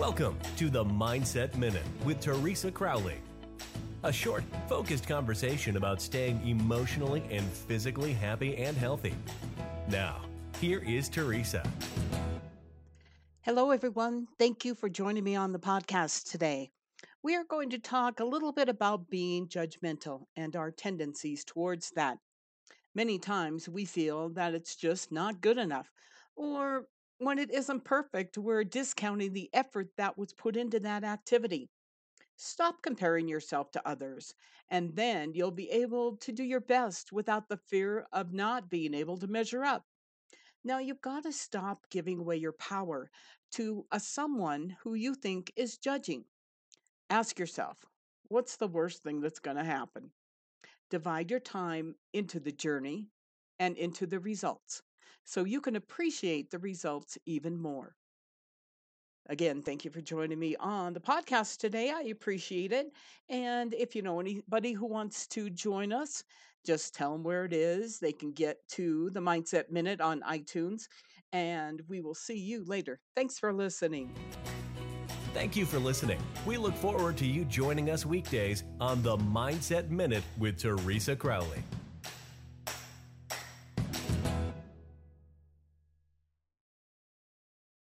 Welcome to the Mindset Minute with Teresa Crowley. A short, focused conversation about staying emotionally and physically happy and healthy. Now, here is Teresa. Hello, everyone. Thank you for joining me on the podcast today. We are going to talk a little bit about being judgmental and our tendencies towards that. Many times we feel that it's just not good enough, or when it isn't perfect, we're discounting the effort that was put into that activity. Stop comparing yourself to others, and then you'll be able to do your best without the fear of not being able to measure up. Now, you've got to stop giving away your power to a someone who you think is judging. Ask yourself, what's the worst thing that's going to happen? Divide your time into the journey and into the results so you can appreciate the results even more. Again, thank you for joining me on the podcast today. I appreciate it. And if you know anybody who wants to join us, just tell them where it is. They can get to the Mindset Minute on iTunes, and we will see you later. Thanks for listening. Thank you for listening. We look forward to you joining us weekdays on the Mindset Minute with Teresa Crowley.